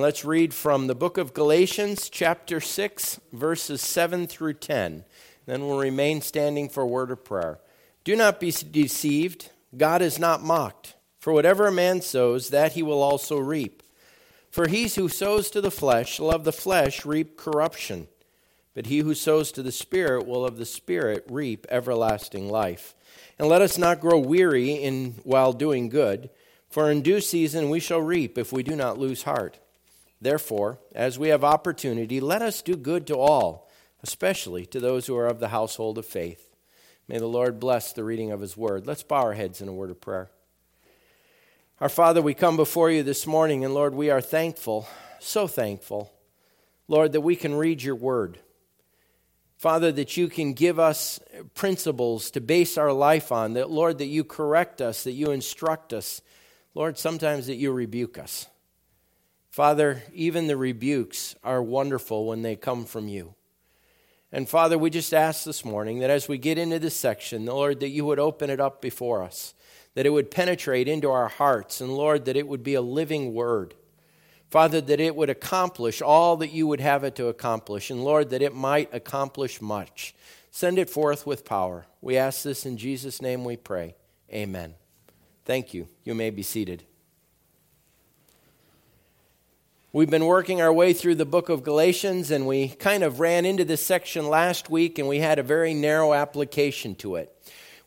Let's read from the book of Galatians, chapter 6, verses 7 through 10. Then we'll remain standing for a word of prayer. Do not be deceived. God is not mocked. For whatever a man sows, that he will also reap. For he who sows to the flesh shall of the flesh reap corruption. But he who sows to the Spirit will of the Spirit reap everlasting life. And let us not grow weary in while doing good, for in due season we shall reap if we do not lose heart. Therefore, as we have opportunity, let us do good to all, especially to those who are of the household of faith. May the Lord bless the reading of his word. Let's bow our heads in a word of prayer. Our Father, we come before you this morning, and Lord, we are thankful, so thankful, Lord, that we can read your word. Father, that you can give us principles to base our life on, that, Lord, that you correct us, that you instruct us, Lord, sometimes that you rebuke us. Father, even the rebukes are wonderful when they come from you. And Father, we just ask this morning that as we get into this section, Lord, that you would open it up before us, that it would penetrate into our hearts, and Lord, that it would be a living word. Father, that it would accomplish all that you would have it to accomplish, and Lord, that it might accomplish much. Send it forth with power. We ask this in Jesus' name we pray. Amen. Thank you. You may be seated. We've been working our way through the book of Galatians, and we kind of ran into this section last week, and we had a very narrow application to it.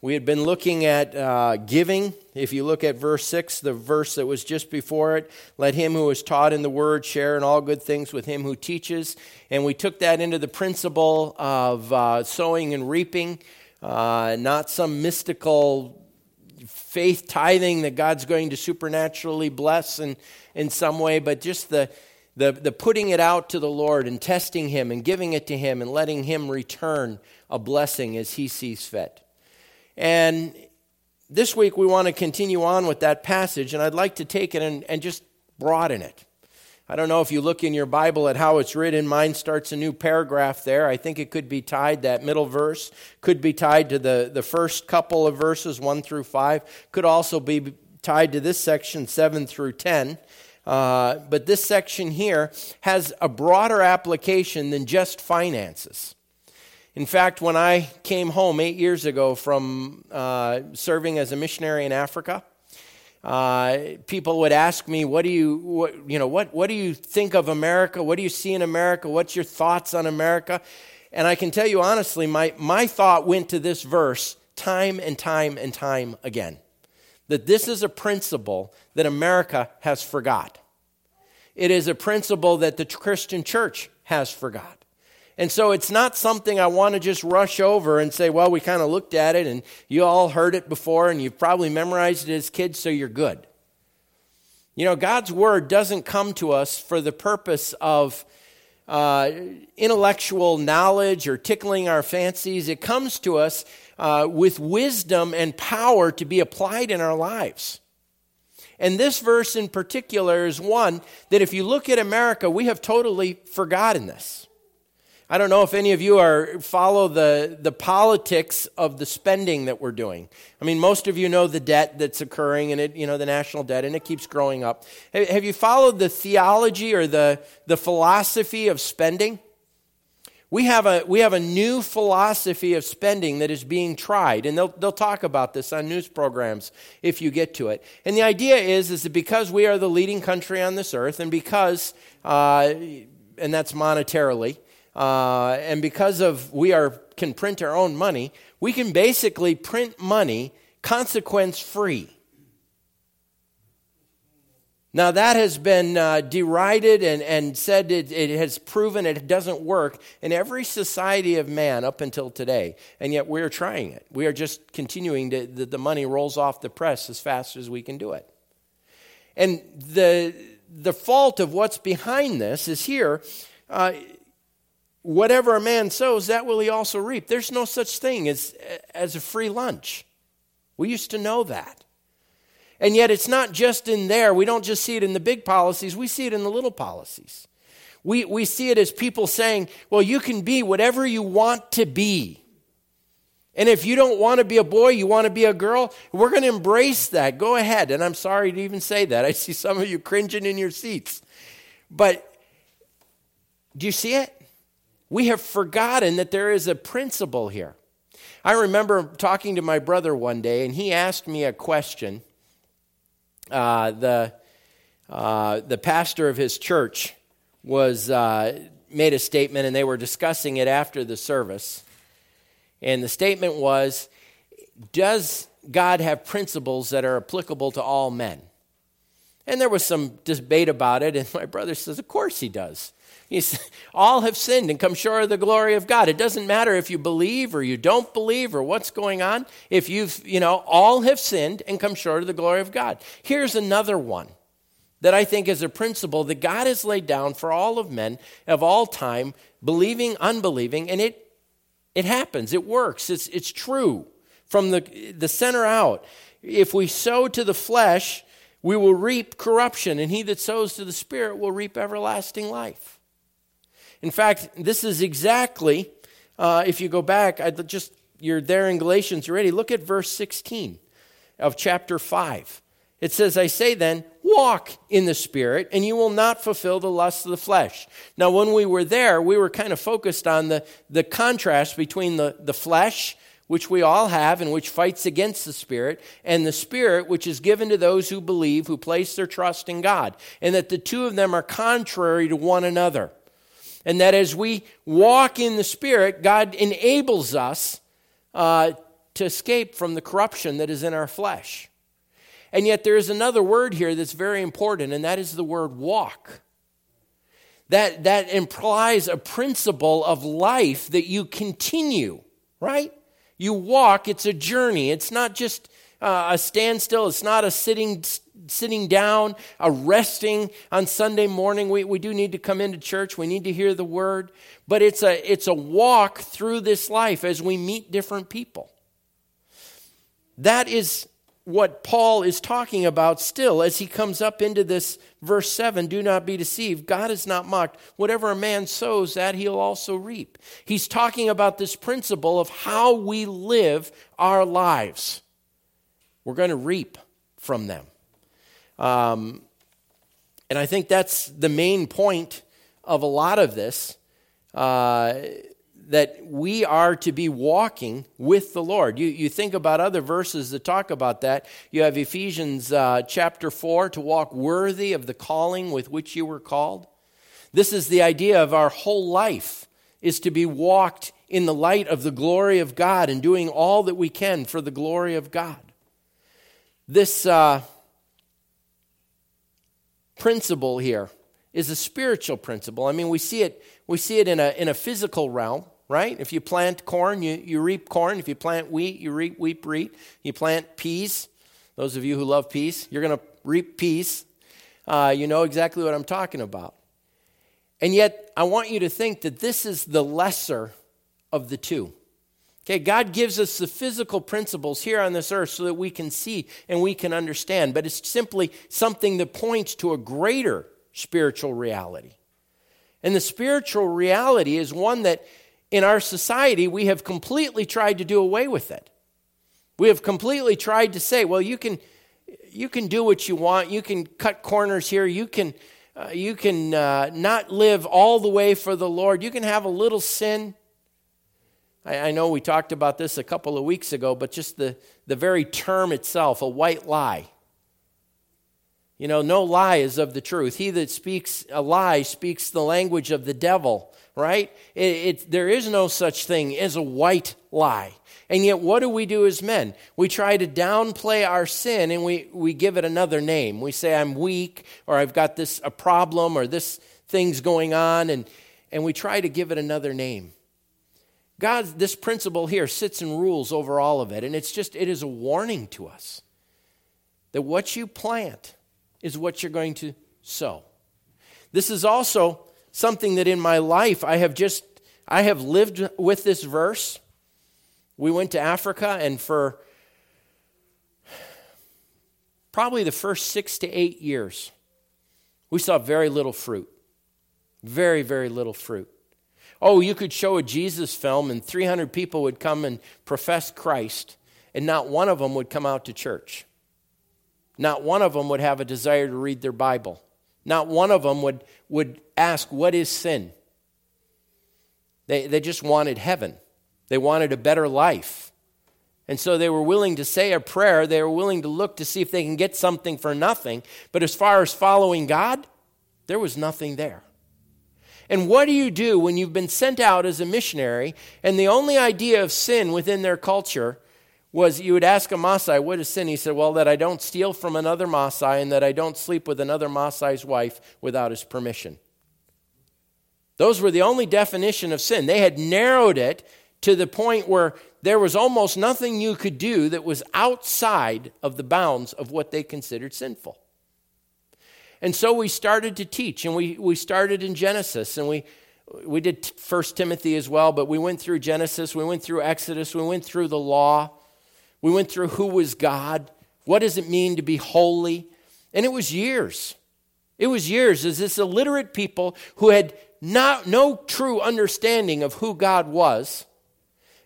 We had been looking at uh, giving. If you look at verse 6, the verse that was just before it, let him who is taught in the word share in all good things with him who teaches. And we took that into the principle of uh, sowing and reaping, uh, not some mystical faith tithing that God's going to supernaturally bless in, in some way, but just the, the, the putting it out to the Lord and testing Him and giving it to Him and letting Him return a blessing as He sees fit. And this week we want to continue on with that passage, and I'd like to take it and, and just broaden it. I don't know if you look in your Bible at how it's written. Mine starts a new paragraph there. I think it could be tied, that middle verse could be tied to the, the first couple of verses, 1 through 5. Could also be tied to this section, 7 through 10. Uh, but this section here has a broader application than just finances. In fact, when I came home eight years ago from uh, serving as a missionary in Africa, uh, people would ask me, "What do you, what, you know, what, what do you think of America? What do you see in America? What's your thoughts on America?" And I can tell you honestly, my my thought went to this verse time and time and time again, that this is a principle that America has forgot. It is a principle that the Christian church has forgot. And so it's not something I want to just rush over and say, well, we kind of looked at it and you all heard it before and you've probably memorized it as kids, so you're good. You know, God's word doesn't come to us for the purpose of uh, intellectual knowledge or tickling our fancies. It comes to us uh, with wisdom and power to be applied in our lives. And this verse in particular is one that if you look at America, we have totally forgotten this. I don't know if any of you are follow the, the politics of the spending that we're doing. I mean, most of you know the debt that's occurring and it, you know, the national debt, and it keeps growing up. Have you followed the theology or the, the philosophy of spending? We have, a, we have a new philosophy of spending that is being tried, and they'll, they'll talk about this on news programs if you get to it. And the idea is, is that because we are the leading country on this earth, and because, uh, and that's monetarily, uh, and because of we are can print our own money, we can basically print money consequence free. Now, that has been uh, derided and, and said it, it has proven it doesn't work in every society of man up until today. And yet we're trying it. We are just continuing to, the, the money rolls off the press as fast as we can do it. And the, the fault of what's behind this is here. Uh, whatever a man sows, that will he also reap. There's no such thing as, as a free lunch. We used to know that. And yet, it's not just in there. We don't just see it in the big policies, we see it in the little policies. We, we see it as people saying, well, you can be whatever you want to be. And if you don't want to be a boy, you want to be a girl, we're going to embrace that. Go ahead. And I'm sorry to even say that. I see some of you cringing in your seats. But do you see it? We have forgotten that there is a principle here. I remember talking to my brother one day, and he asked me a question. Uh, the, uh, the pastor of his church was, uh, made a statement, and they were discussing it after the service. And the statement was Does God have principles that are applicable to all men? And there was some debate about it, and my brother says, Of course he does. He's, all have sinned and come short of the glory of God. It doesn't matter if you believe or you don't believe or what's going on. If you've, you know, all have sinned and come short of the glory of God. Here's another one that I think is a principle that God has laid down for all of men of all time, believing, unbelieving, and it, it happens. It works. It's, it's true from the, the center out. If we sow to the flesh, we will reap corruption, and he that sows to the Spirit will reap everlasting life. In fact, this is exactly, uh, if you go back, I just you're there in Galatians already. Look at verse 16 of chapter 5. It says, I say then, walk in the Spirit, and you will not fulfill the lusts of the flesh. Now, when we were there, we were kind of focused on the, the contrast between the, the flesh, which we all have and which fights against the Spirit, and the Spirit, which is given to those who believe, who place their trust in God, and that the two of them are contrary to one another. And that as we walk in the Spirit, God enables us uh, to escape from the corruption that is in our flesh. And yet, there is another word here that's very important, and that is the word walk. That, that implies a principle of life that you continue, right? You walk, it's a journey. It's not just uh, a standstill, it's not a sitting sitting down, a resting on Sunday morning. We, we do need to come into church. We need to hear the word. But it's a, it's a walk through this life as we meet different people. That is what Paul is talking about still as he comes up into this verse 7 do not be deceived. God is not mocked. Whatever a man sows, that he'll also reap. He's talking about this principle of how we live our lives. We're going to reap from them. Um, and I think that's the main point of a lot of this uh, that we are to be walking with the Lord. You, you think about other verses that talk about that. You have Ephesians uh, chapter 4 to walk worthy of the calling with which you were called. This is the idea of our whole life is to be walked in the light of the glory of God and doing all that we can for the glory of God. This, uh, principle here is a spiritual principle. I mean, we see it, we see it in, a, in a physical realm, right? If you plant corn, you, you reap corn. If you plant wheat, you reap wheat, wheat. You plant peas. Those of you who love peas, you're going to reap peas. Uh, you know exactly what I'm talking about. And yet, I want you to think that this is the lesser of the two. Okay, God gives us the physical principles here on this earth so that we can see and we can understand, but it's simply something that points to a greater spiritual reality. And the spiritual reality is one that in our society we have completely tried to do away with it. We have completely tried to say, well, you can, you can do what you want, you can cut corners here, you can, uh, you can uh, not live all the way for the Lord, you can have a little sin I, I know we talked about this a couple of weeks ago, but just the, the very term itself, a white lie. You know, no lie is of the truth. He that speaks a lie speaks the language of the devil, right? It, it, there is no such thing as a white lie. And yet, what do we do as men? We try to downplay our sin and we, we give it another name. We say, I'm weak, or I've got this a problem, or this thing's going on, and, and we try to give it another name. God, this principle here sits and rules over all of it. And it's just, it is a warning to us that what you plant is what you're going to sow. This is also something that in my life I have just, I have lived with this verse. We went to Africa, and for probably the first six to eight years, we saw very little fruit. Very, very little fruit. Oh, you could show a Jesus film and 300 people would come and profess Christ, and not one of them would come out to church. Not one of them would have a desire to read their Bible. Not one of them would, would ask, What is sin? They, they just wanted heaven, they wanted a better life. And so they were willing to say a prayer. They were willing to look to see if they can get something for nothing. But as far as following God, there was nothing there. And what do you do when you've been sent out as a missionary and the only idea of sin within their culture was you would ask a Maasai, what is sin? He said, well, that I don't steal from another Maasai and that I don't sleep with another Maasai's wife without his permission. Those were the only definition of sin. They had narrowed it to the point where there was almost nothing you could do that was outside of the bounds of what they considered sinful. And so we started to teach, and we, we started in Genesis, and we, we did First Timothy as well, but we went through Genesis, we went through Exodus, we went through the law, we went through who was God, what does it mean to be holy, and it was years. It was years as this illiterate people who had not, no true understanding of who God was.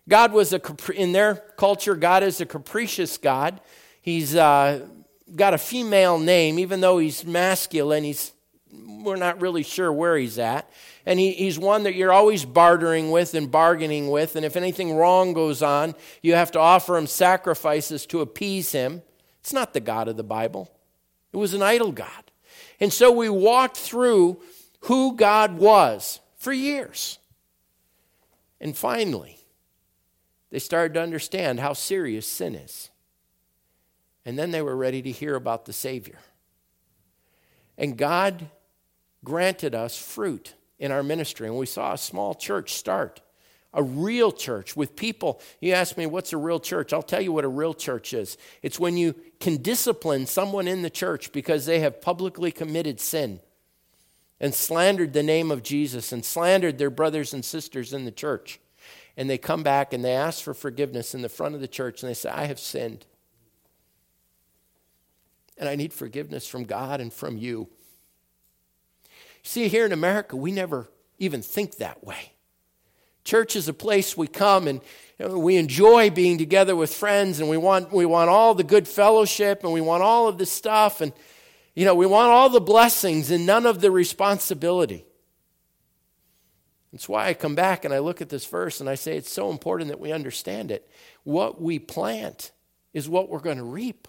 God was a, in their culture, God is a capricious God. He's uh, got a female name, even though he's masculine, he's, we're not really sure where he's at. And he, he's one that you're always bartering with and bargaining with. And if anything wrong goes on, you have to offer him sacrifices to appease him. It's not the God of the Bible, it was an idol God. And so we walked through who God was for years. And finally, they started to understand how serious sin is. And then they were ready to hear about the Savior. And God granted us fruit in our ministry. And we saw a small church start, a real church with people. You ask me, what's a real church? I'll tell you what a real church is. It's when you can discipline someone in the church because they have publicly committed sin and slandered the name of Jesus and slandered their brothers and sisters in the church. And they come back and they ask for forgiveness in the front of the church and they say, I have sinned. And I need forgiveness from God and from you. See, here in America, we never even think that way. Church is a place we come and we enjoy being together with friends and we want, we want all the good fellowship and we want all of this stuff. And you know, we want all the blessings and none of the responsibility. That's why I come back and I look at this verse and I say it's so important that we understand it. What we plant is what we're going to reap.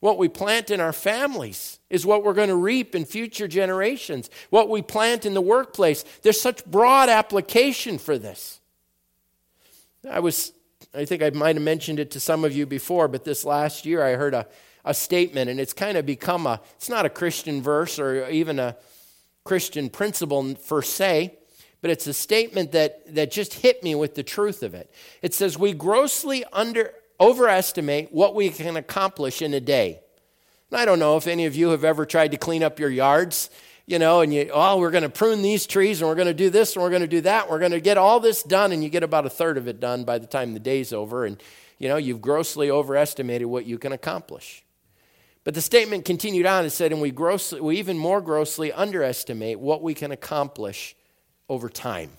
What we plant in our families is what we're going to reap in future generations. What we plant in the workplace. There's such broad application for this. I was, I think I might have mentioned it to some of you before, but this last year I heard a, a statement, and it's kind of become a, it's not a Christian verse or even a Christian principle per se, but it's a statement that, that just hit me with the truth of it. It says, We grossly under, overestimate what we can accomplish in a day. And I don't know if any of you have ever tried to clean up your yards, you know, and you, oh, we're going to prune these trees and we're going to do this and we're going to do that. We're going to get all this done, and you get about a third of it done by the time the day's over, and, you know, you've grossly overestimated what you can accomplish. But the statement continued on and said, and we, grossly, we even more grossly underestimate what we can accomplish over time,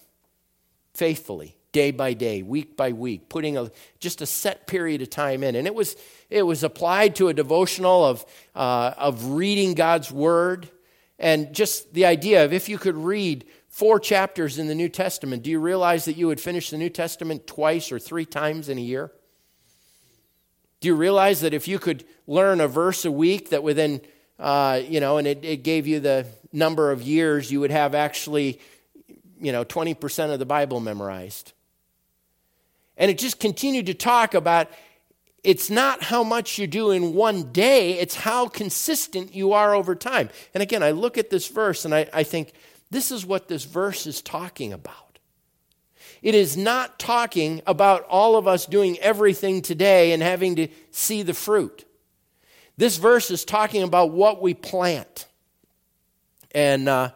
faithfully, day by day, week by week, putting a, just a set period of time in. And it was, it was applied to a devotional of, uh, of reading God's Word. And just the idea of if you could read four chapters in the New Testament, do you realize that you would finish the New Testament twice or three times in a year? Do you realize that if you could learn a verse a week, that within, uh, you know, and it, it gave you the number of years, you would have actually, you know, 20% of the Bible memorized? And it just continued to talk about it's not how much you do in one day, it's how consistent you are over time. And again, I look at this verse and I, I think this is what this verse is talking about. It is not talking about all of us doing everything today and having to see the fruit. This verse is talking about what we plant. And uh,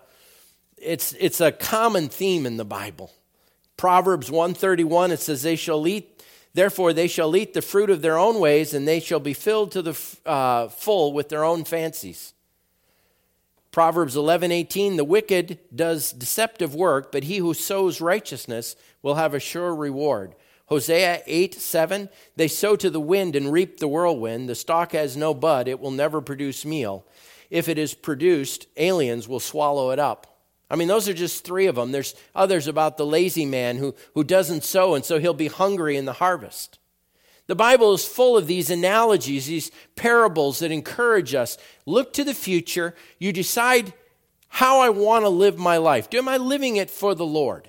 it's, it's a common theme in the Bible. Proverbs 131, it says, They shall eat, therefore they shall eat the fruit of their own ways, and they shall be filled to the uh, full with their own fancies. Proverbs 11:18 The wicked does deceptive work, but he who sows righteousness will have a sure reward. Hosea 8, 7, they sow to the wind and reap the whirlwind. The stalk has no bud, it will never produce meal. if it is produced, aliens will swallow it up. I mean, those are just three of them. There's others about the lazy man who, who doesn't sow, and so he'll be hungry in the harvest. The Bible is full of these analogies, these parables that encourage us. Look to the future. You decide how I want to live my life. Am I living it for the Lord?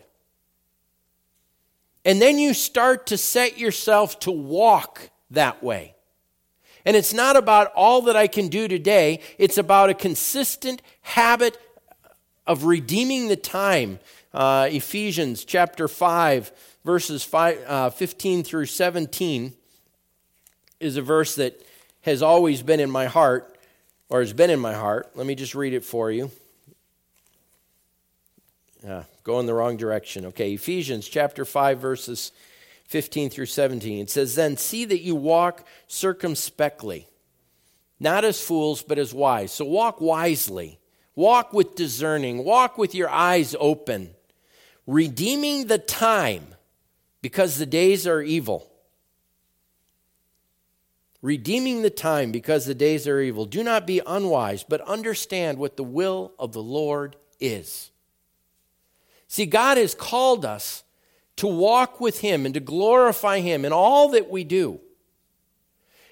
And then you start to set yourself to walk that way. And it's not about all that I can do today, it's about a consistent habit of redeeming the time. Uh, Ephesians chapter 5, verses five, uh, 15 through 17 is a verse that has always been in my heart, or has been in my heart. Let me just read it for you. Uh, going the wrong direction. Okay, Ephesians chapter 5, verses 15 through 17. It says, Then see that you walk circumspectly, not as fools, but as wise. So walk wisely, walk with discerning, walk with your eyes open, redeeming the time because the days are evil redeeming the time because the days are evil. Do not be unwise, but understand what the will of the Lord is. See, God has called us to walk with Him and to glorify Him in all that we do.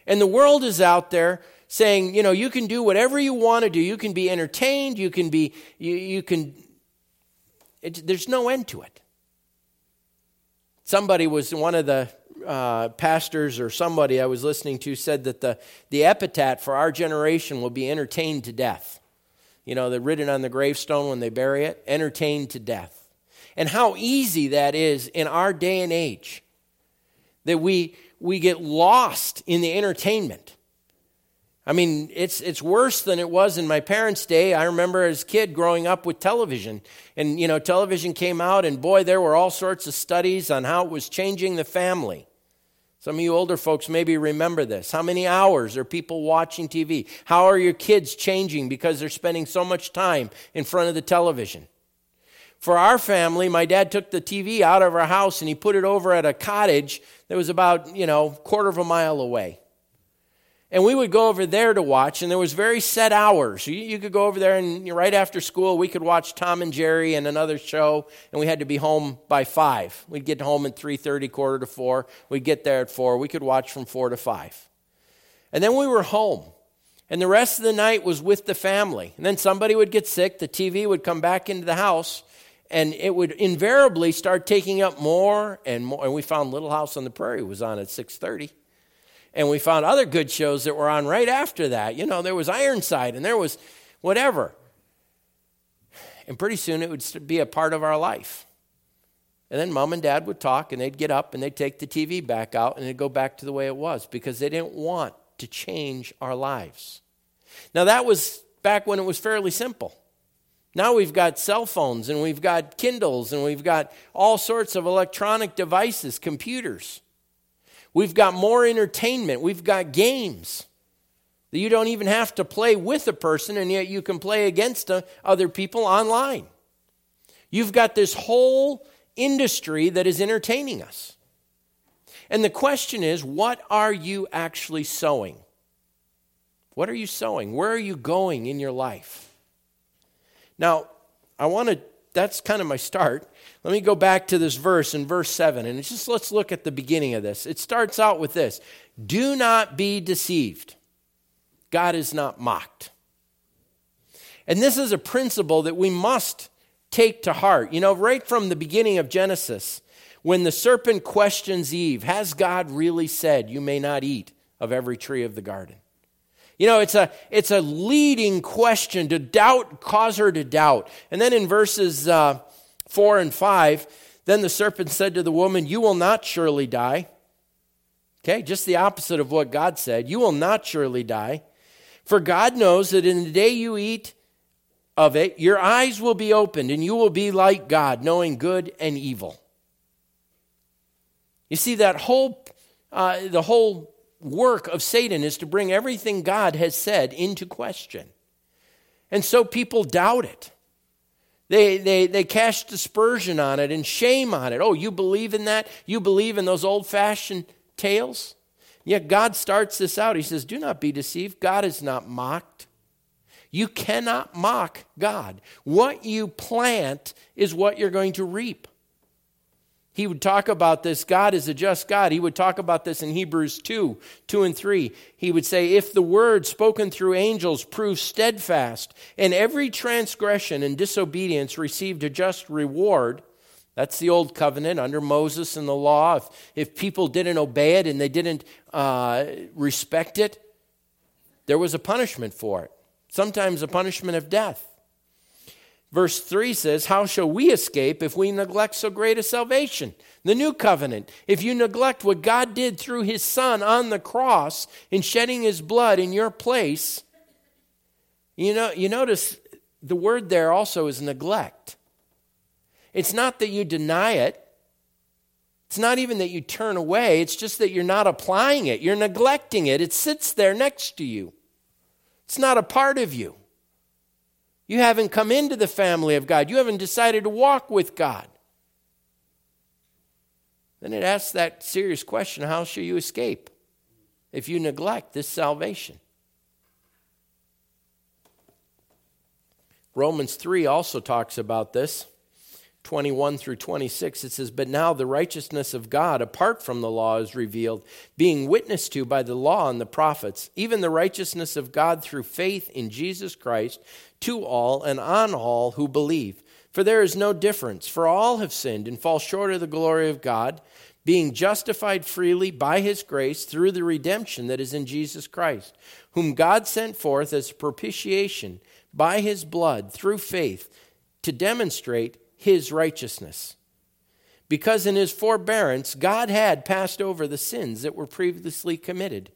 And the world is out there saying, you know, you can do whatever you want to do. You can be entertained. You can be, you, you can, it, there's no end to it. Somebody was one of the uh, pastors or somebody I was listening to said that the, the epitaph for our generation will be entertained to death. You know, they're written on the gravestone when they bury it, entertained to death. And how easy that is in our day and age that we, we get lost in the entertainment. I mean, it's, it's worse than it was in my parents' day. I remember as a kid growing up with television. And, you know, television came out, and boy, there were all sorts of studies on how it was changing the family. Some of you older folks maybe remember this. How many hours are people watching TV? How are your kids changing because they're spending so much time in front of the television? For our family, my dad took the TV out of our house and he put it over at a cottage that was about, you know, quarter of a mile away. And we would go over there to watch, and there was very set hours. You, you, could go over there, and right after school, we could watch Tom and Jerry and another show, and we had to be home by five. We'd get home at three thirty, quarter to four. We'd get there at four. We could watch from four to five, and then we were home. And the rest of the night was with the family. And then somebody would get sick. The TV would come back into the house, and it would invariably start taking up more and more. And we found Little House on the Prairie was on at six thirty and we found other good shows that were on right after that. You know, there was Ironside and there was whatever. And pretty soon it would be a part of our life. And then mom and dad would talk and they'd get up and they'd take the TV back out and it'd go back to the way it was because they didn't want to change our lives. Now, that was back when it was fairly simple. Now we've got cell phones and we've got Kindles and we've got all sorts of electronic devices, computers. We've got more entertainment. We've got games that you don't even have to play with a person, and yet you can play against uh, other people online. You've got this whole industry that is entertaining us. And the question is what are you actually sowing? What are you sowing? Where are you going in your life? Now, I want to, that's kind of my start. Let me go back to this verse in verse 7, and just let's look at the beginning of this. It starts out with this Do not be deceived. God is not mocked. And this is a principle that we must take to heart. You know, right from the beginning of Genesis, when the serpent questions Eve, Has God really said, You may not eat of every tree of the garden? You know, it's a, it's a leading question to doubt, cause her to doubt. And then in verses uh, 4 and 5, then the serpent said to the woman, You will not surely die. Okay, just the opposite of what God said. You will not surely die. For God knows that in the day you eat of it, your eyes will be opened and you will be like God, knowing good and evil. You see, that whole, uh, the whole work of Satan is to bring everything God has said into question. And so people doubt it. They, they, they cast dispersion on it and shame on it. Oh, you believe in that? You believe in those old fashioned tales? Yet God starts this out. He says, Do not be deceived. God is not mocked. You cannot mock God. What you plant is what you're going to reap. He would talk about this. God is a just God. He would talk about this in Hebrews 2 2 and 3. He would say, If the word spoken through angels proves steadfast, and every transgression and disobedience received a just reward, that's the old covenant under Moses and the law. If, if people didn't obey it and they didn't uh, respect it, there was a punishment for it, sometimes a punishment of death. Verse 3 says, How shall we escape if we neglect so great a salvation? The new covenant. If you neglect what God did through his Son on the cross in shedding his blood in your place, you know, you notice the word there also is neglect. It's not that you deny it. It's not even that you turn away. It's just that you're not applying it. You're neglecting it. It sits there next to you. It's not a part of you. You haven't come into the family of God. You haven't decided to walk with God. Then it asks that serious question how shall you escape if you neglect this salvation? Romans 3 also talks about this. 21 through 26, it says, But now the righteousness of God apart from the law is revealed, being witnessed to by the law and the prophets, even the righteousness of God through faith in Jesus Christ to all and on all who believe. For there is no difference, for all have sinned and fall short of the glory of God, being justified freely by his grace through the redemption that is in Jesus Christ, whom God sent forth as propitiation by his blood through faith to demonstrate his righteousness. Because in his forbearance, God had passed over the sins that were previously committed,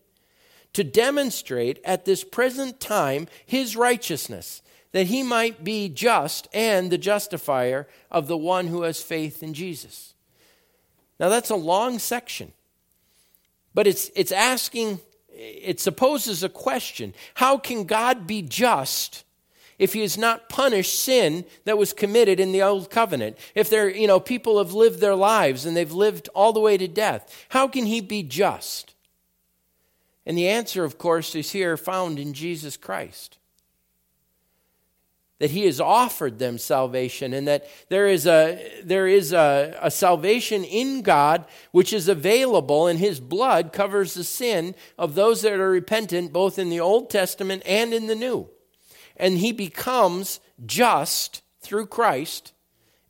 to demonstrate at this present time his righteousness, that he might be just and the justifier of the one who has faith in Jesus. Now, that's a long section, but it's, it's asking, it supposes a question How can God be just if he has not punished sin that was committed in the old covenant, if they're, you know, people have lived their lives and they've lived all the way to death, how can he be just? And the answer, of course, is here found in Jesus Christ. That he has offered them salvation, and that there is a, there is a, a salvation in God which is available, and his blood covers the sin of those that are repentant, both in the Old Testament and in the New and he becomes just through Christ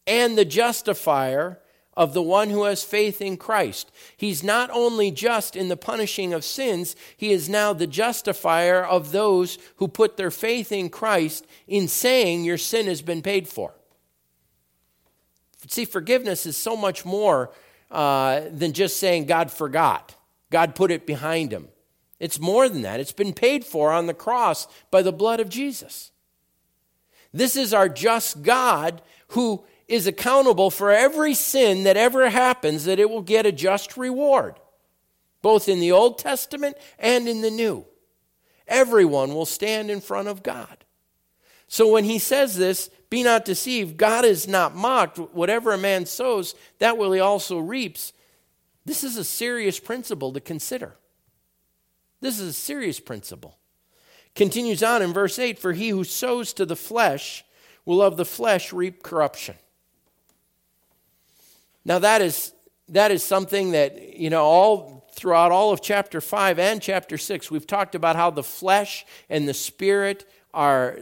and the justifier of the one who has faith in Christ. He's not only just in the punishing of sins, he is now the justifier of those who put their faith in Christ in saying your sin has been paid for. See, forgiveness is so much more uh, than just saying God forgot, God put it behind him. It's more than that. It's been paid for on the cross by the blood of Jesus. This is our just God who is accountable for every sin that ever happens, that it will get a just reward, both in the Old Testament and in the New. Everyone will stand in front of God. So when he says this, be not deceived, God is not mocked. Whatever a man sows, that will he also reaps. This is a serious principle to consider. This is a serious principle. Continues on in verse 8 For he who sows to the flesh will of the flesh reap corruption. Now, that is, that is something that, you know, all throughout all of chapter 5 and chapter 6, we've talked about how the flesh and the spirit are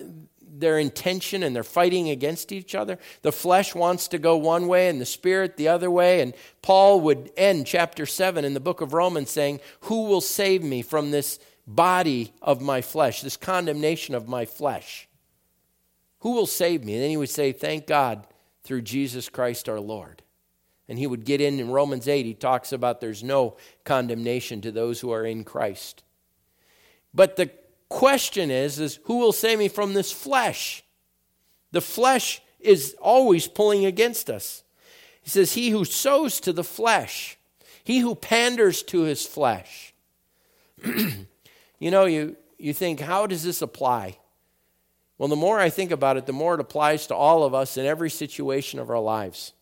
their intention and they're fighting against each other. The flesh wants to go one way and the spirit the other way. And Paul would end chapter 7 in the book of Romans saying, Who will save me from this body of my flesh, this condemnation of my flesh? Who will save me? And then he would say, Thank God through Jesus Christ our Lord. And he would get in in Romans 8, he talks about there's no condemnation to those who are in Christ. But the question is, is who will save me from this flesh? The flesh is always pulling against us. He says, He who sows to the flesh, he who panders to his flesh. you know, you, you think, how does this apply? Well, the more I think about it, the more it applies to all of us in every situation of our lives.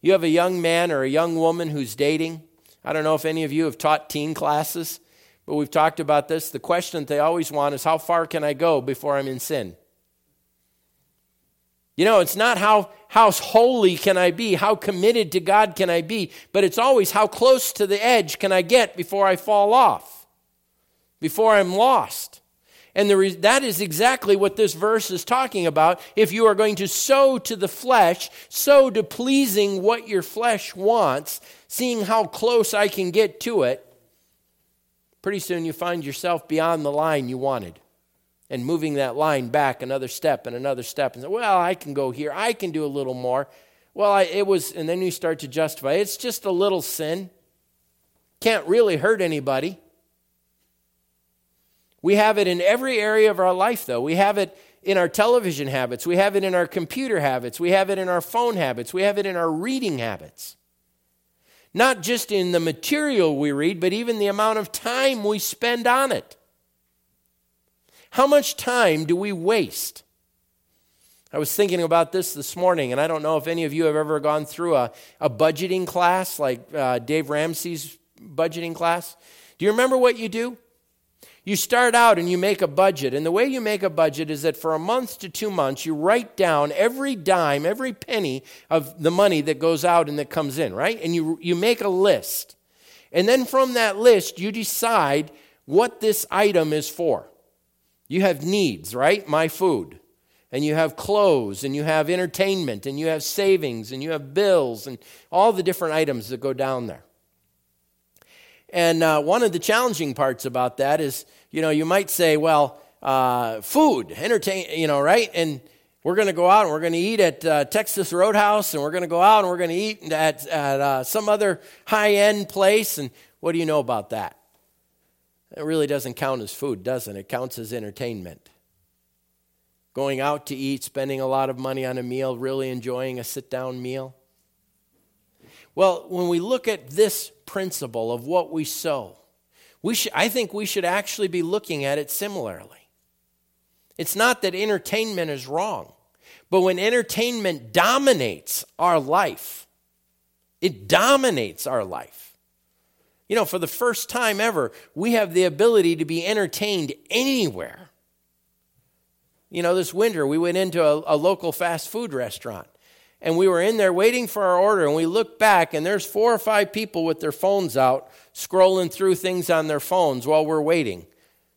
You have a young man or a young woman who's dating. I don't know if any of you have taught teen classes. But we've talked about this. The question that they always want is how far can I go before I'm in sin? You know, it's not how, how holy can I be, how committed to God can I be, but it's always how close to the edge can I get before I fall off, before I'm lost. And re- that is exactly what this verse is talking about. If you are going to sow to the flesh, sow to pleasing what your flesh wants, seeing how close I can get to it, pretty soon you find yourself beyond the line you wanted and moving that line back another step and another step and say, well, I can go here. I can do a little more. Well, I, it was, and then you start to justify it's just a little sin. Can't really hurt anybody. We have it in every area of our life, though. We have it in our television habits. We have it in our computer habits. We have it in our phone habits. We have it in our reading habits. Not just in the material we read, but even the amount of time we spend on it. How much time do we waste? I was thinking about this this morning, and I don't know if any of you have ever gone through a, a budgeting class like uh, Dave Ramsey's budgeting class. Do you remember what you do? You start out and you make a budget. And the way you make a budget is that for a month to two months, you write down every dime, every penny of the money that goes out and that comes in, right? And you, you make a list. And then from that list, you decide what this item is for. You have needs, right? My food. And you have clothes, and you have entertainment, and you have savings, and you have bills, and all the different items that go down there. And uh, one of the challenging parts about that is, you know, you might say, well, uh, food, entertain, you know, right? And we're going to go out and we're going to eat at uh, Texas Roadhouse, and we're going to go out and we're going to eat at, at uh, some other high end place. And what do you know about that? It really doesn't count as food, doesn't it? It counts as entertainment. Going out to eat, spending a lot of money on a meal, really enjoying a sit down meal. Well, when we look at this principle of what we sow, we should, I think we should actually be looking at it similarly. It's not that entertainment is wrong, but when entertainment dominates our life, it dominates our life. You know, for the first time ever, we have the ability to be entertained anywhere. You know, this winter we went into a, a, local fast food restaurant and we were in there waiting for our order and we looked back and there's four or five people with their phones out scrolling through things on their phones while we're waiting.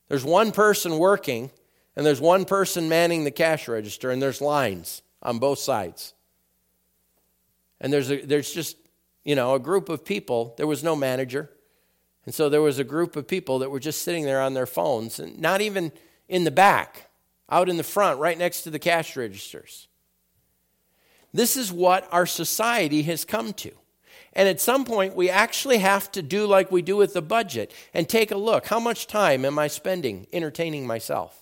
There's one person working and there's one person manning the cash register and there's lines on both sides. And there's, a, there's just, you know, a group of people. There was no manager. And so there was a group of people that were just sitting there on their phones, and not even in the back, out in the front, right next to the cash registers. This is what our society has come to. And at some point, we actually have to do like we do with the budget and take a look. How much time am I spending entertaining myself?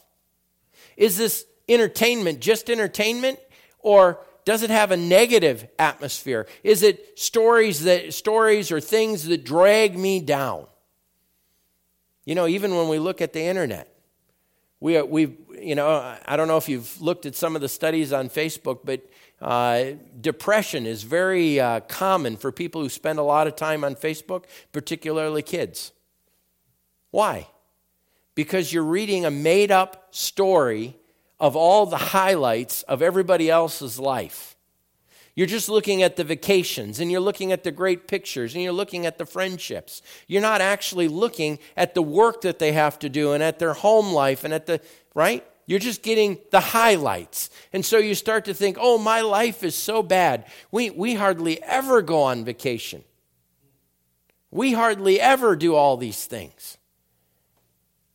Is this entertainment just entertainment? Or does it have a negative atmosphere? Is it stories that stories or things that drag me down? You know, even when we look at the internet, we we you know I don't know if you've looked at some of the studies on Facebook, but uh, depression is very uh, common for people who spend a lot of time on Facebook, particularly kids. Why? Because you're reading a made up story of all the highlights of everybody else's life. You're just looking at the vacations and you're looking at the great pictures and you're looking at the friendships. You're not actually looking at the work that they have to do and at their home life and at the, right? You're just getting the highlights. And so you start to think, oh, my life is so bad. We, we hardly ever go on vacation. We hardly ever do all these things.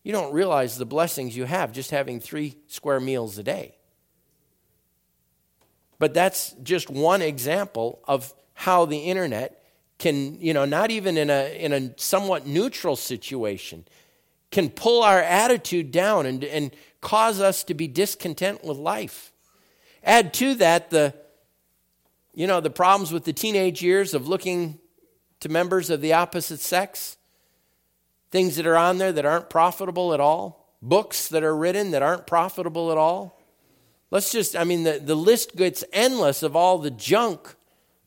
You don't realize the blessings you have just having three square meals a day. But that's just one example of how the internet can, you know, not even in a, in a somewhat neutral situation, can pull our attitude down and, and cause us to be discontent with life. Add to that the, you know, the problems with the teenage years of looking to members of the opposite sex things that are on there that aren't profitable at all, books that are written that aren't profitable at all. Let's just, I mean, the, the list gets endless of all the junk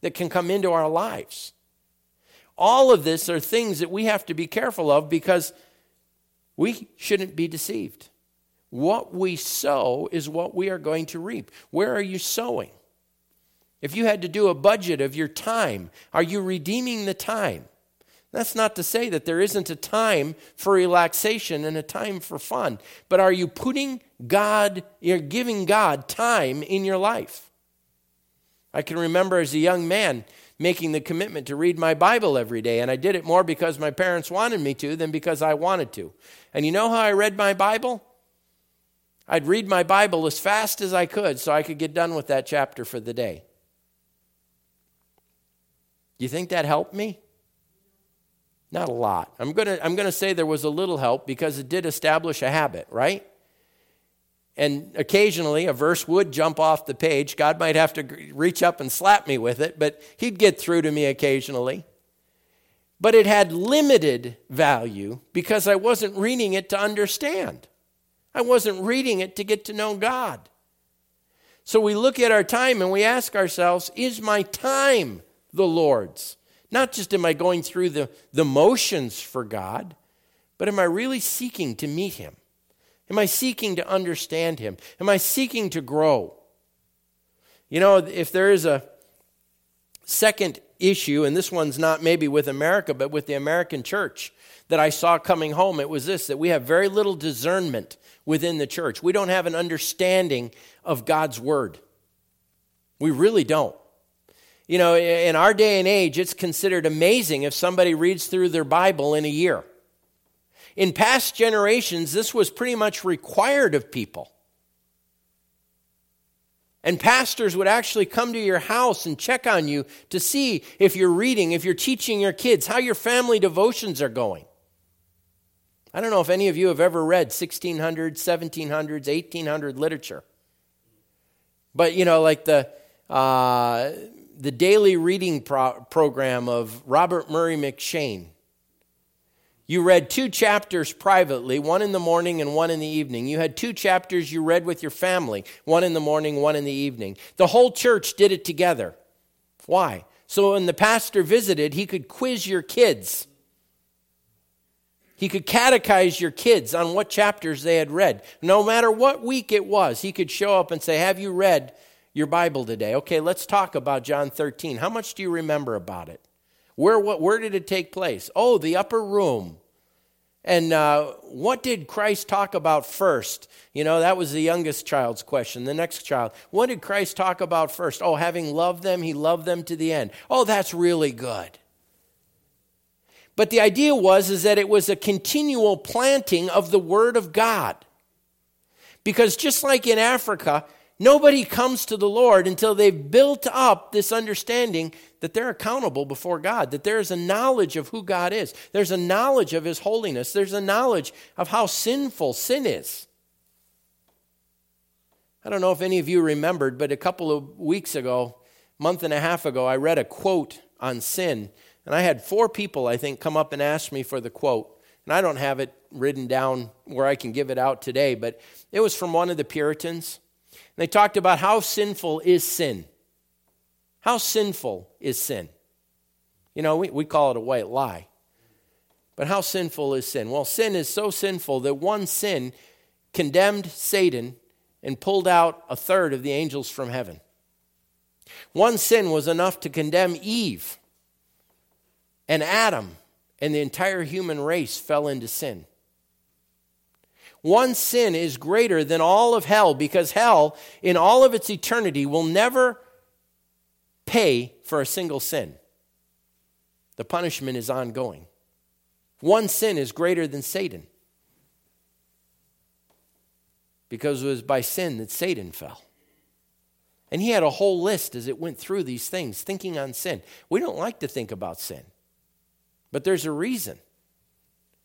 that can come into our lives. All of this are things that we have to be careful of because we shouldn't be deceived. What we sow is what we are going to reap. Where are you sowing? If you had to do a budget of your time, are you redeeming the time? That's not to say that there isn't a time for relaxation and a time for fun, but are you putting God, you're giving God time in your life? I can remember as a young man making the commitment to read my Bible every day, and I did it more because my parents wanted me to than because I wanted to. And you know how I read my Bible? I'd read my Bible as fast as I could so I could get done with that chapter for the day. You think that helped me? Not a lot. I'm going to I'm going to say there was a little help because it did establish a habit, right? And occasionally a verse would jump off the page. God might have to reach up and slap me with it, but he'd get through to me occasionally. But it had limited value because I wasn't reading it to understand. I wasn't reading it to get to know God. So we look at our time and we ask ourselves, is my time the Lord's? Not just am I going through the, the motions for God, but am I really seeking to meet Him? Am I seeking to understand Him? Am I seeking to grow? You know, if there is a second issue, and this one's not maybe with America, but with the American church that I saw coming home, it was this that we have very little discernment within the church. We don't have an understanding of God's Word. We really don't. You know, in our day and age, it's considered amazing if somebody reads through their Bible in a year. In past generations, this was pretty much required of people. And pastors would actually come to your house and check on you to see if you're reading, if you're teaching your kids, how your family devotions are going. I don't know if any of you have ever read 1600s, 1700s, 1800 literature. But, you know, like the, uh, the daily reading pro- program of Robert Murray M'Cheyne. You read two chapters privately, one in the morning and one in the evening. You had two chapters you read with your family, one in the morning, one in the evening. The whole church did it together. Why? So when the pastor visited, he could quiz your kids. He could catechize your kids on what chapters they had read. No matter what week it was, he could show up and say, Have you read your Bible today? Okay, let's talk about John 13. How much do you remember about it? Where, what, where did it take place? Oh, the upper room. And uh, what did Christ talk about first? You know, that was the youngest child's question. The next child, what did Christ talk about first? Oh, having loved them, he loved them to the end. Oh, that's really good. But the idea was is that it was a continual planting of the word of God. Because just like in Africa, Nobody comes to the Lord until they've built up this understanding that they're accountable before God, that there's a knowledge of who God is, there's a knowledge of His holiness, there's a knowledge of how sinful sin is. I don't know if any of you remembered, but a couple of weeks ago, month and a half ago, I read a quote on sin, and I had four people, I think, come up and ask me for the quote. And I don't have it written down where I can give it out today, but it was from one of the Puritans. They talked about how sinful is sin. How sinful is sin? You know, we, we call it a white lie. But how sinful is sin? Well, sin is so sinful that one sin condemned Satan and pulled out a third of the angels from heaven. One sin was enough to condemn Eve and Adam, and the entire human race fell into sin. One sin is greater than all of hell because hell, in all of its eternity, will never pay for a single sin. The punishment is ongoing. One sin is greater than Satan because it was by sin that Satan fell. And he had a whole list as it went through these things, thinking on sin. We don't like to think about sin, but there's a reason.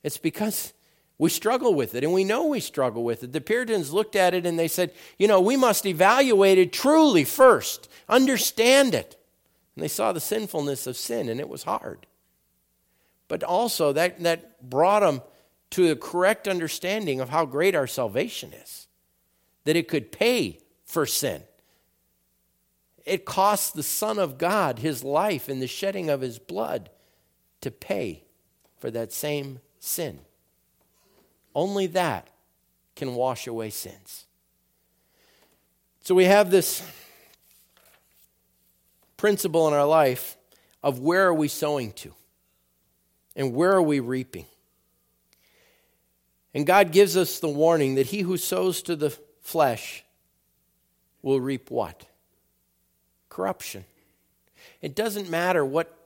It's because we struggle with it, and we know we struggle with it. The Puritans looked at it and they said, you know, we must evaluate it truly first, understand it. And they saw the sinfulness of sin, and it was hard. But also, that, that brought them to a correct understanding of how great our salvation is, that it could pay for sin. It cost the Son of God his life in the shedding of his blood to pay for that same sin. Only that can wash away sins. So we have this principle in our life of where are we sowing to and where are we reaping. And God gives us the warning that he who sows to the flesh will reap what? Corruption. It doesn't matter what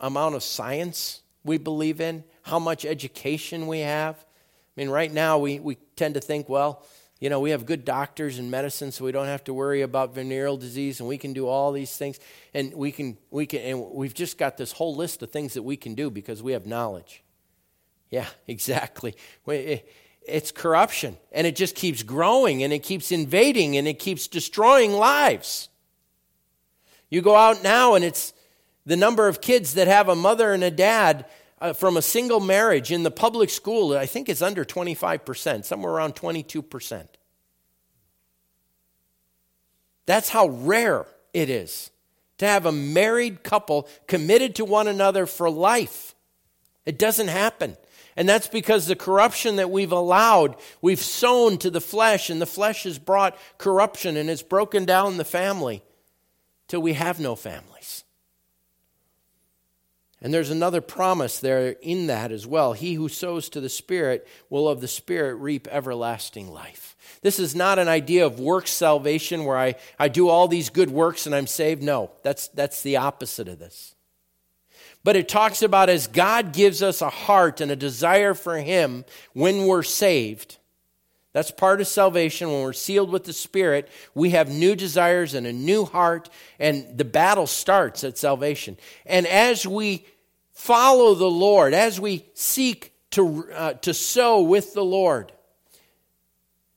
amount of science we believe in, how much education we have. I mean, right now we, we tend to think, well, you know, we have good doctors and medicine, so we don't have to worry about venereal disease, and we can do all these things, and we can, we can, and we've just got this whole list of things that we can do because we have knowledge. Yeah, exactly. It's corruption, and it just keeps growing, and it keeps invading, and it keeps destroying lives. You go out now, and it's the number of kids that have a mother and a dad uh, from a single marriage in the public school, I think is under 25%, somewhere around 22%. That's how rare it is to have a married couple committed to one another for life. It doesn't happen. And that's because the corruption that we've allowed, we've sown to the flesh, and the flesh has brought corruption and it's broken down the family till we have no families. And there's another promise there in that as well. He who sows to the Spirit will of the Spirit reap everlasting life. This is not an idea of works salvation where I, I do all these good works and I'm saved. No, that's, that's the opposite of this. But it talks about as God gives us a heart and a desire for Him when we're saved. That's part of salvation. When we're sealed with the Spirit, we have new desires and a new heart, and the battle starts at salvation. And as we follow the Lord, as we seek to, uh, to sow with the Lord,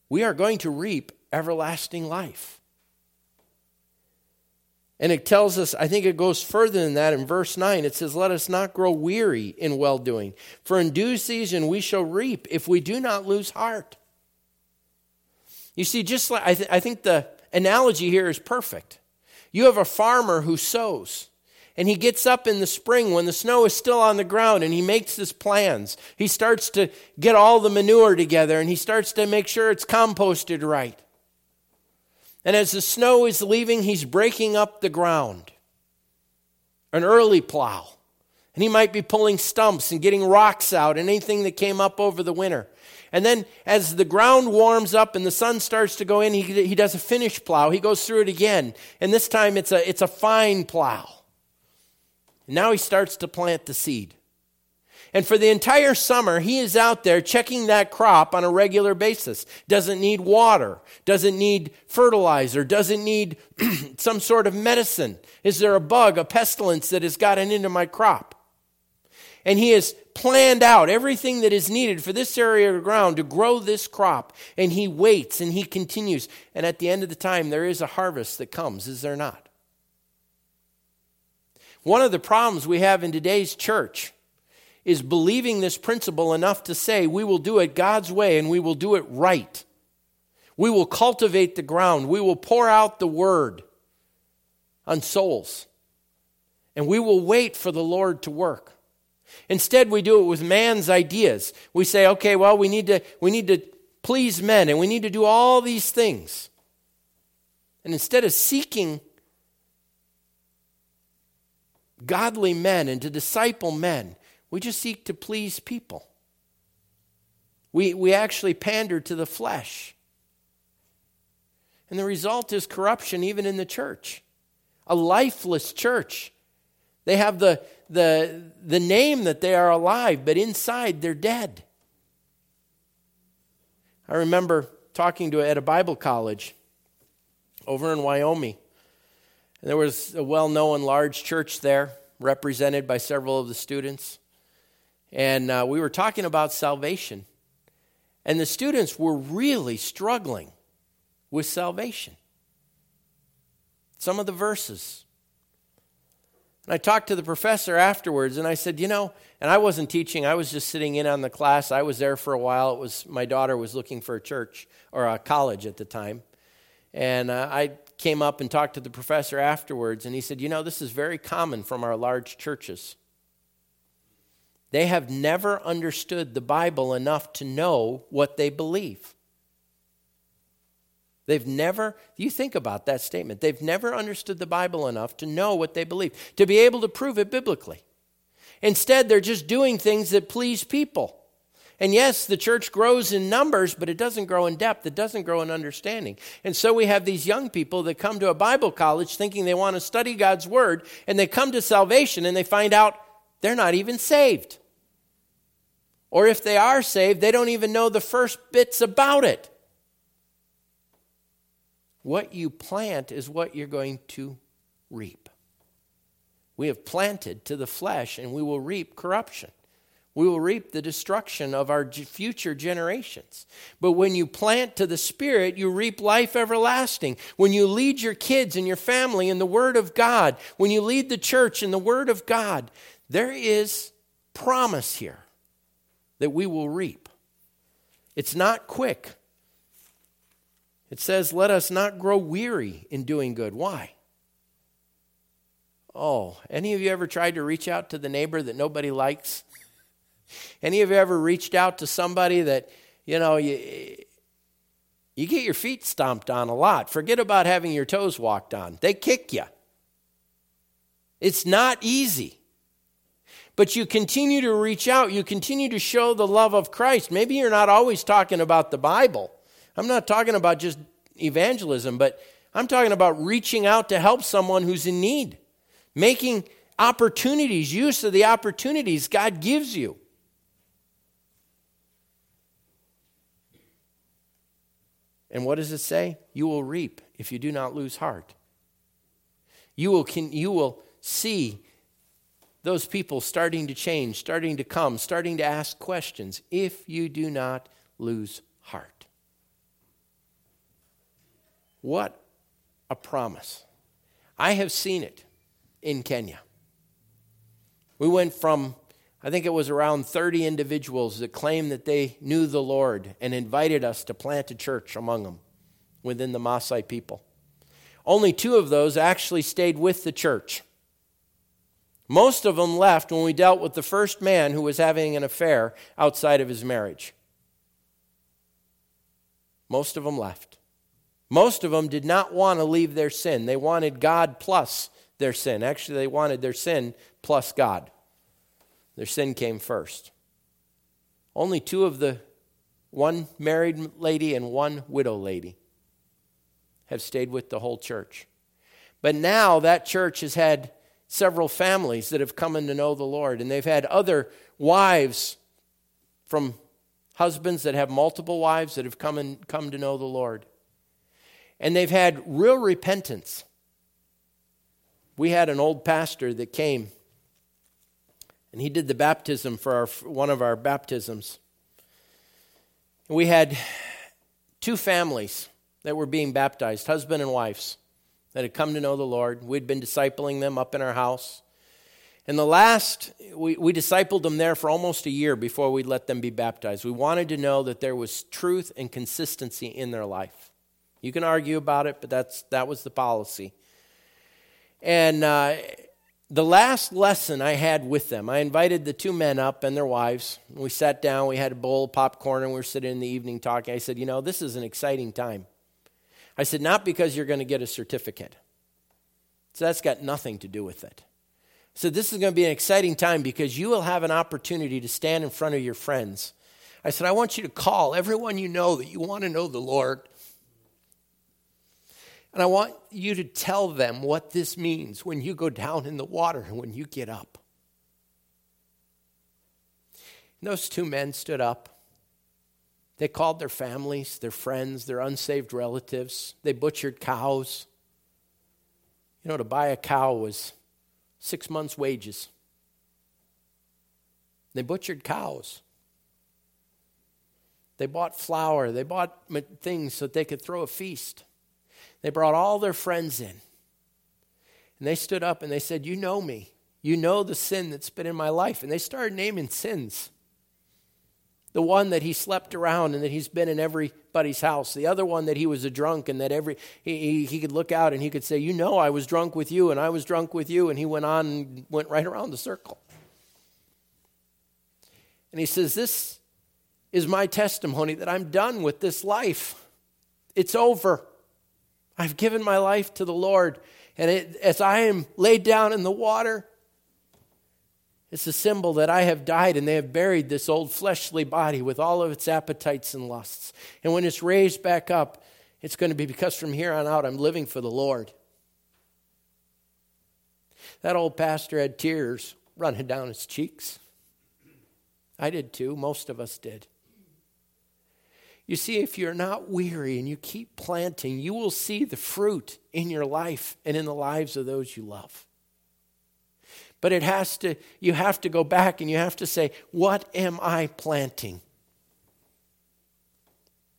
we are going to reap everlasting life. And it tells us, I think it goes further than that in verse 9. It says, Let us not grow weary in well doing, for in due season we shall reap if we do not lose heart. You see, just like I, th- I think the analogy here is perfect. You have a farmer who sows, and he gets up in the spring when the snow is still on the ground and he makes his plans. He starts to get all the manure together and he starts to make sure it's composted right. And as the snow is leaving, he's breaking up the ground. An early plow. And he might be pulling stumps and getting rocks out and anything that came up over the winter. And then as the ground warms up and the sun starts to go in, he, he does a finish plow. He goes through it again. And this time it's a, it's a fine plow. And now he starts to plant the seed. And for the entire summer, he is out there checking that crop on a regular basis. Doesn't need water, doesn't need fertilizer, doesn't need some sort of medicine. Is there a bug, a pestilence that has gotten into my crop? And he has planned out everything that is needed for this area of ground to grow this crop. And he waits and he continues. And at the end of the time, there is a harvest that comes, is there not? One of the problems we have in today's church is believing this principle enough to say we will do it God's way and we will do it right. We will cultivate the ground. We will pour out the word on souls. And we will wait for the Lord to work. Instead, we do it with man's ideas. We say, okay, well, we need to, we need to please men and we need to do all these things. And instead of seeking godly men and to disciple men, we just seek to please people. We, we actually pander to the flesh. And the result is corruption even in the church. A lifeless church. They have the, the, the name that they are alive, but inside they're dead. I remember talking to at a Bible college over in Wyoming. And there was a well known large church there, represented by several of the students and uh, we were talking about salvation. And the students were really struggling with salvation. Some of the verses. And I talked to the professor afterwards and I said, you know, and I wasn't teaching, I was just sitting in on the class. I was there for a while. It was my daughter was looking for a church or a college at the time. And uh, I came up and talked to the professor afterwards and he said, you know, this is very common from our large churches They have never understood the Bible enough to know what they believe. They've never, you think about that statement, they've never understood the Bible enough to know what they believe, to be able to prove it biblically. Instead, they're just doing things that please people. And yes, the church grows in numbers, but it doesn't grow in depth. It doesn't grow in understanding. And so we have these young people that come to a Bible college thinking they want to study God's Word, and they come to salvation and they find out they're not even saved. Or if they are saved, they don't even know the first bits about it. What you plant is what you're going to reap. We have planted to the flesh, and we will reap corruption. We will reap the destruction of our future generations. But when you plant to the Spirit, you reap life everlasting. When you lead your kids and your family in the Word of God, when you lead the church in the Word of God, there is promise here that we will reap. It's not quick. It says, Let us not grow weary in doing good. Why? Oh, any of you ever tried to reach out to the neighbor that nobody likes? Any of you ever reached out to somebody that, you know, you, you get your feet stomped on a lot. Forget about having your toes walked on, they kick you. It's not easy. But you continue to reach out, you continue to show the love of Christ. Maybe you're not always talking about the Bible. I'm not talking about just evangelism, but I'm talking about reaching out to help someone who's in need, making opportunities, use of the opportunities God gives you. And what does it say? You will reap if you do not lose heart. You will, can, you will see those people starting to change, starting to come, starting to ask questions if you do not lose heart. What a promise. I have seen it in Kenya. We went from I think it was around 30 individuals that claimed that they knew the Lord and invited us to plant a church among them within the Maasai people. Only two of those actually stayed with the church. Most of them left when we dealt with the first man who was having an affair outside of his marriage. Most of them left. Most of them did not want to leave their sin. They wanted God plus their sin. Actually, they wanted their sin plus God. Their sin came first. Only two of the one married lady and one widow lady have stayed with the whole church. But now that church has had several families that have come in to know the Lord, and they've had other wives from husbands that have multiple wives that have come and come to know the Lord. And they've had real repentance. We had an old pastor that came and he did the baptism for our, one of our baptisms. We had two families that were being baptized, husband and wives, that had come to know the Lord. We'd been discipling them up in our house. And the last, we, we discipled them there for almost a year before we'd let them be baptized. We wanted to know that there was truth and consistency in their life. You can argue about it, but that's, that was the policy. And uh, the last lesson I had with them, I invited the two men up and their wives. We sat down, we had a bowl of popcorn, and we were sitting in the evening talking. I said, You know, this is an exciting time. I said, Not because you're going to get a certificate. So that's got nothing to do with it. So This is going to be an exciting time because you will have an opportunity to stand in front of your friends. I said, I want you to call everyone you know that you want to know the Lord and I want you to tell them what this means when you go down in the water and when you get up. And those two men stood up. They called their families, their friends, their unsaved relatives. They butchered cows. You know, to buy a cow was six months' wages. They butchered cows. They bought flour. They bought things so that they could throw a feast. They brought all their friends in. And they stood up and they said, You know me. You know the sin that's been in my life. And they started naming sins. The one that he slept around and that he's been in everybody's house. The other one that he was a drunk and that every he, he, he could look out and he could say, You know, I was drunk with you and I was drunk with you. And he went on and went right around the circle. And he says, This is my testimony that I'm done with this life. It's over. I've given my life to the Lord. And it, as I am laid down in the water, it's a symbol that I have died and they have buried this old fleshly body with all of its appetites and lusts. And when it's raised back up, it's going to be because from here on out I'm living for the Lord. That old pastor had tears running down his cheeks. I did too. Most of us did. You see, if you're not weary and you keep planting, you will see the fruit in your life and in the lives of those you love. But it has to, you have to go back and you have to say, what am I planting?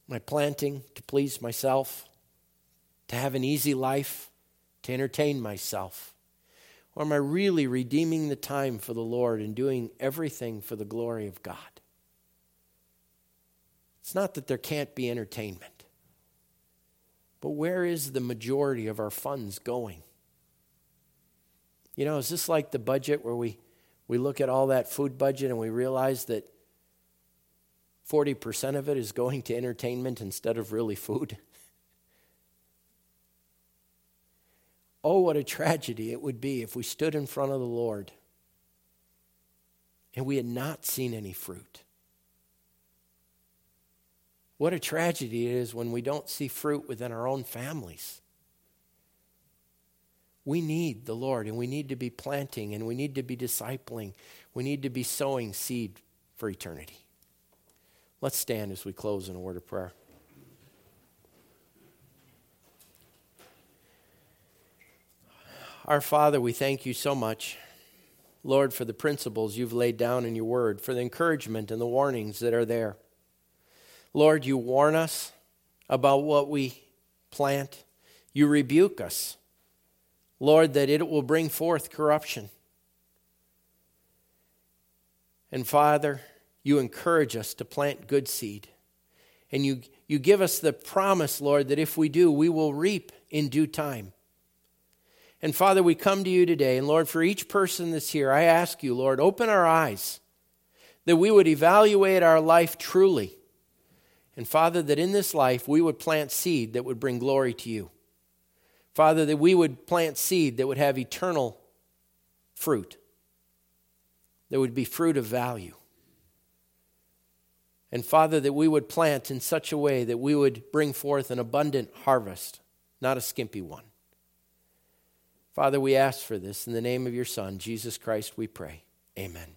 Am I planting to please myself, to have an easy life, to entertain myself? Or am I really redeeming the time for the Lord and doing everything for the glory of God? It's not that there can't be entertainment, but where is the majority of our funds going? You know, is this like the budget where we, we look at all that food budget and we realize that 40% of it is going to entertainment instead of really food? oh, what a tragedy it would be if we stood in front of the Lord and we had not seen any fruit. What a tragedy it is when we don't see fruit within our own families. We need the Lord and we need to be planting and we need to be discipling. We need to be sowing seed for eternity. Let's stand as we close in a word of prayer. Our Father, we thank you so much, Lord, for the principles you've laid down in your word, for the encouragement and the warnings that are there. Lord, you warn us about what we plant. You rebuke us, Lord, that it will bring forth corruption. And Father, you encourage us to plant good seed. And you, you give us the promise, Lord, that if we do, we will reap in due time. And Father, we come to you today. And Lord, for each person that's here, I ask you, Lord, open our eyes that we would evaluate our life truly and Father, that in this life we would plant seed that would bring glory to you. Father, that we would plant seed that would have eternal fruit, that would be fruit of value. And Father, that we would plant in such a way that we would bring forth an abundant harvest, not a skimpy one. Father, we ask for this in the name of your Son, Jesus Christ, we pray. Amen.